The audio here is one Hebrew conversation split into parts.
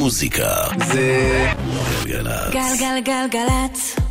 מוזיקה זה גלגלצ. גלגלגלגלצ.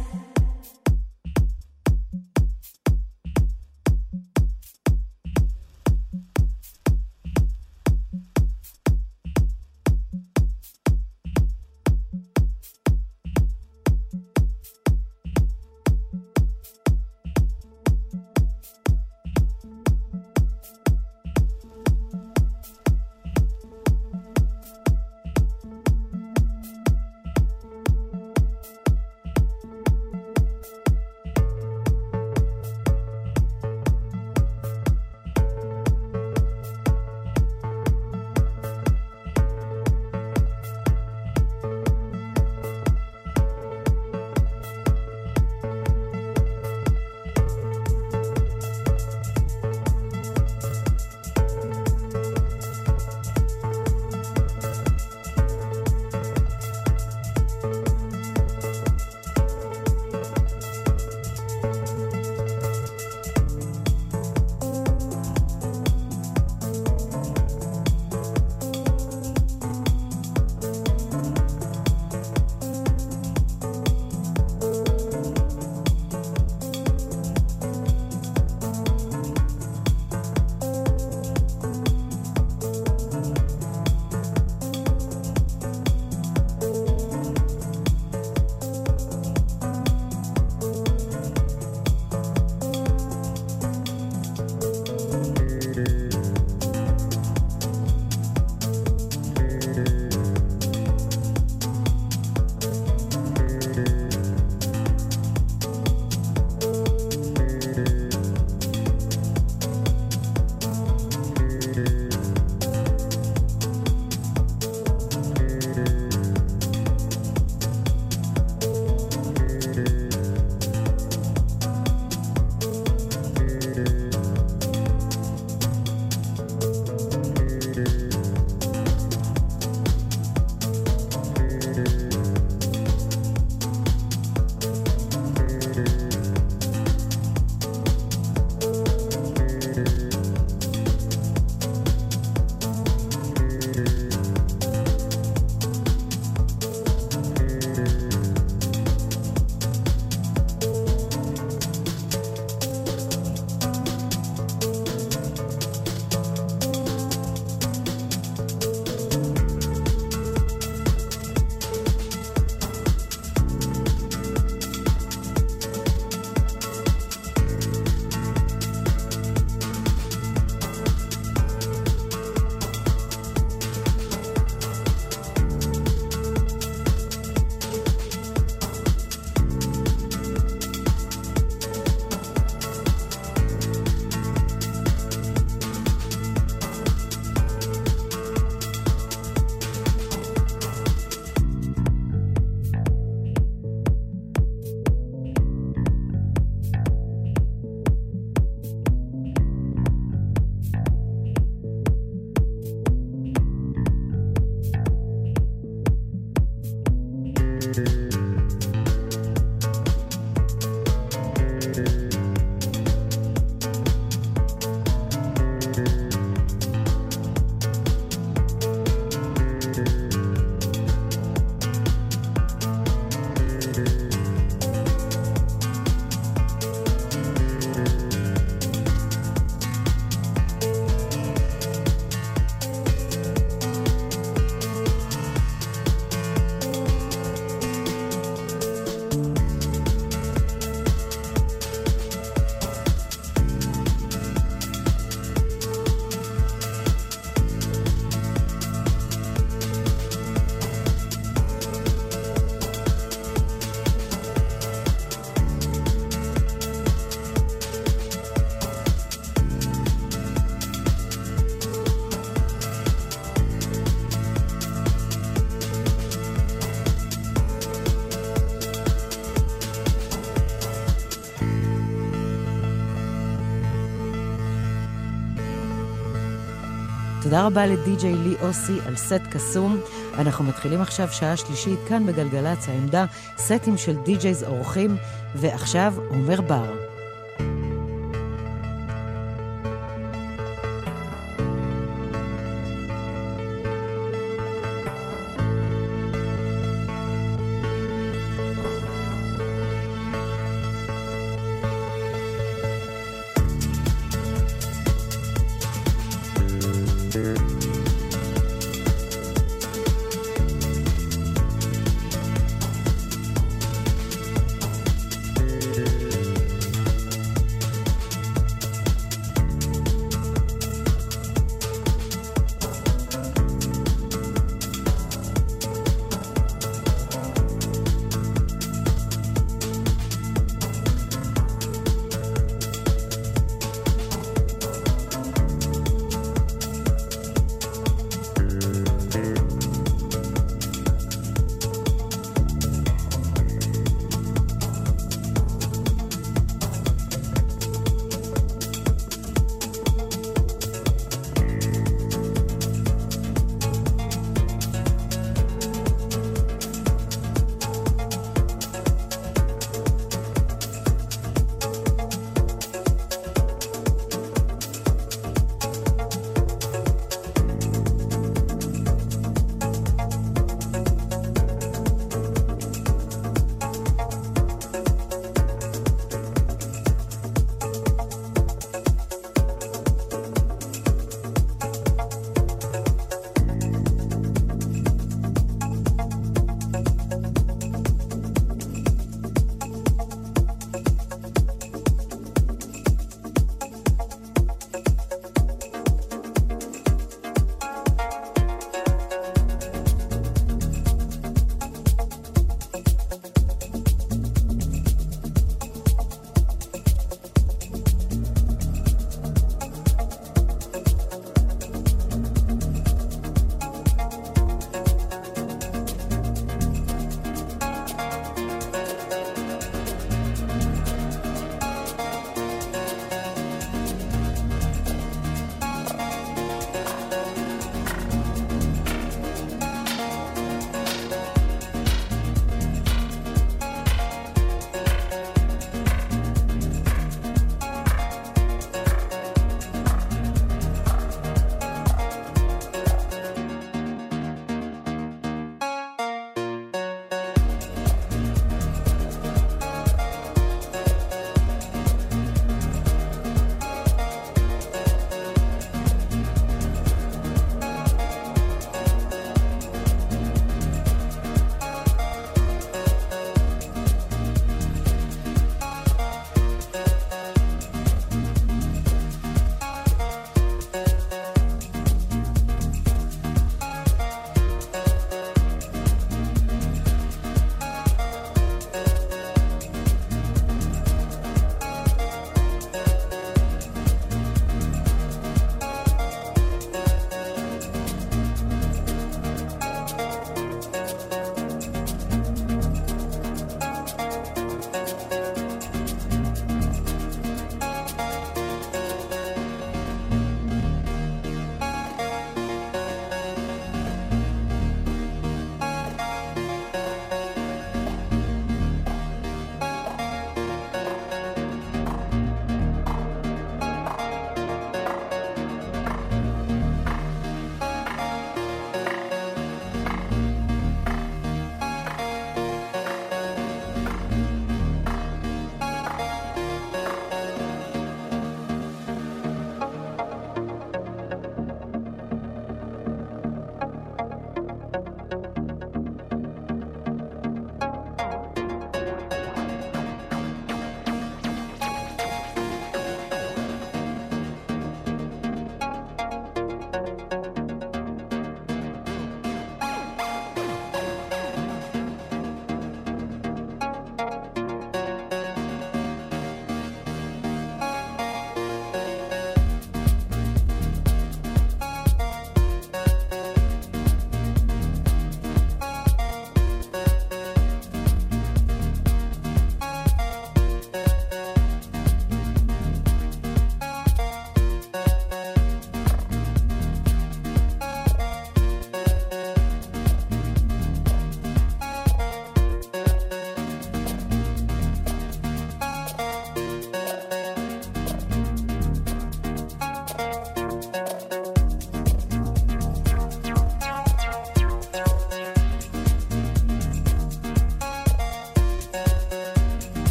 תודה רבה לדי-ג'יי לי אוסי על סט קסום. אנחנו מתחילים עכשיו שעה שלישית כאן בגלגלצ העמדה, סטים של די-ג'ייז אורחים, ועכשיו עומר בר.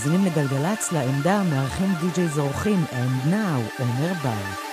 מאזינים לגלגלצ, לעמדה, מארחים די.ג'יי זורחים, and now, עומר בר.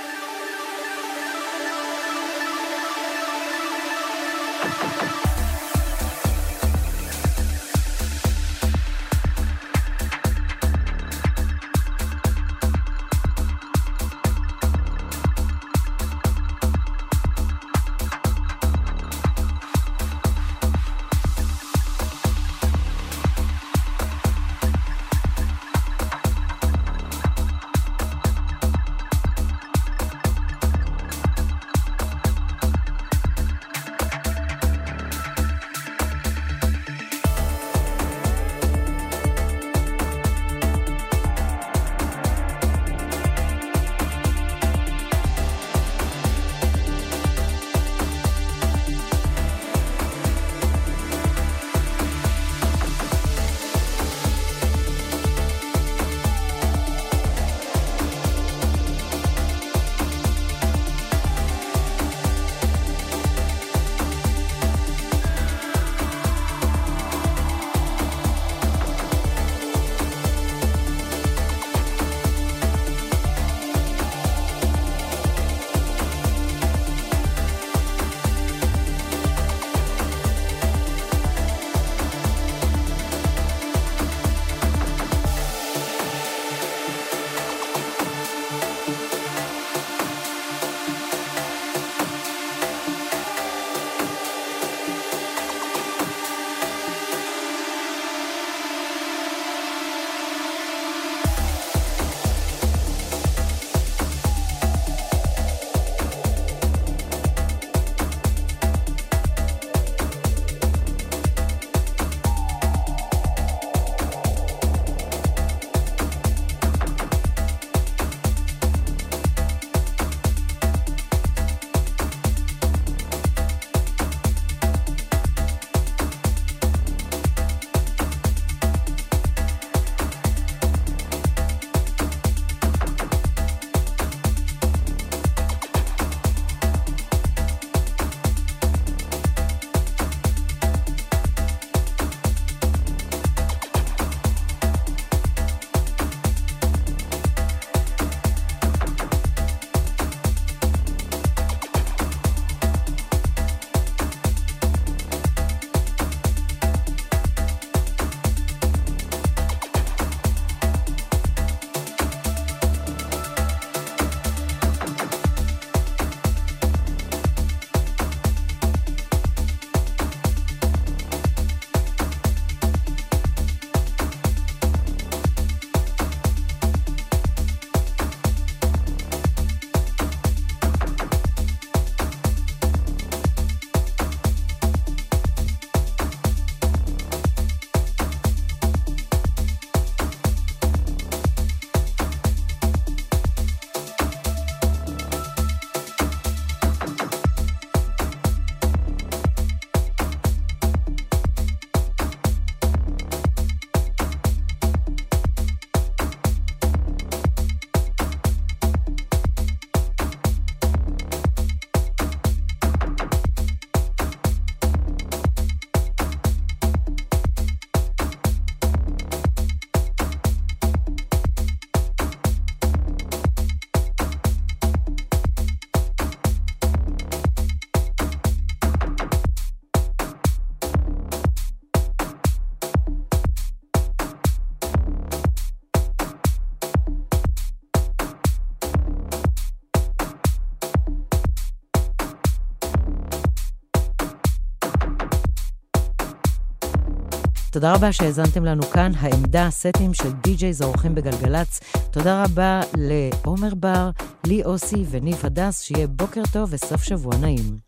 תודה רבה שהאזנתם לנו כאן, העמדה, סטים של די.ג'ייז האורחים בגלגלצ. תודה רבה לעומר בר, לי אוסי וניב הדס, שיהיה בוקר טוב וסוף שבוע נעים.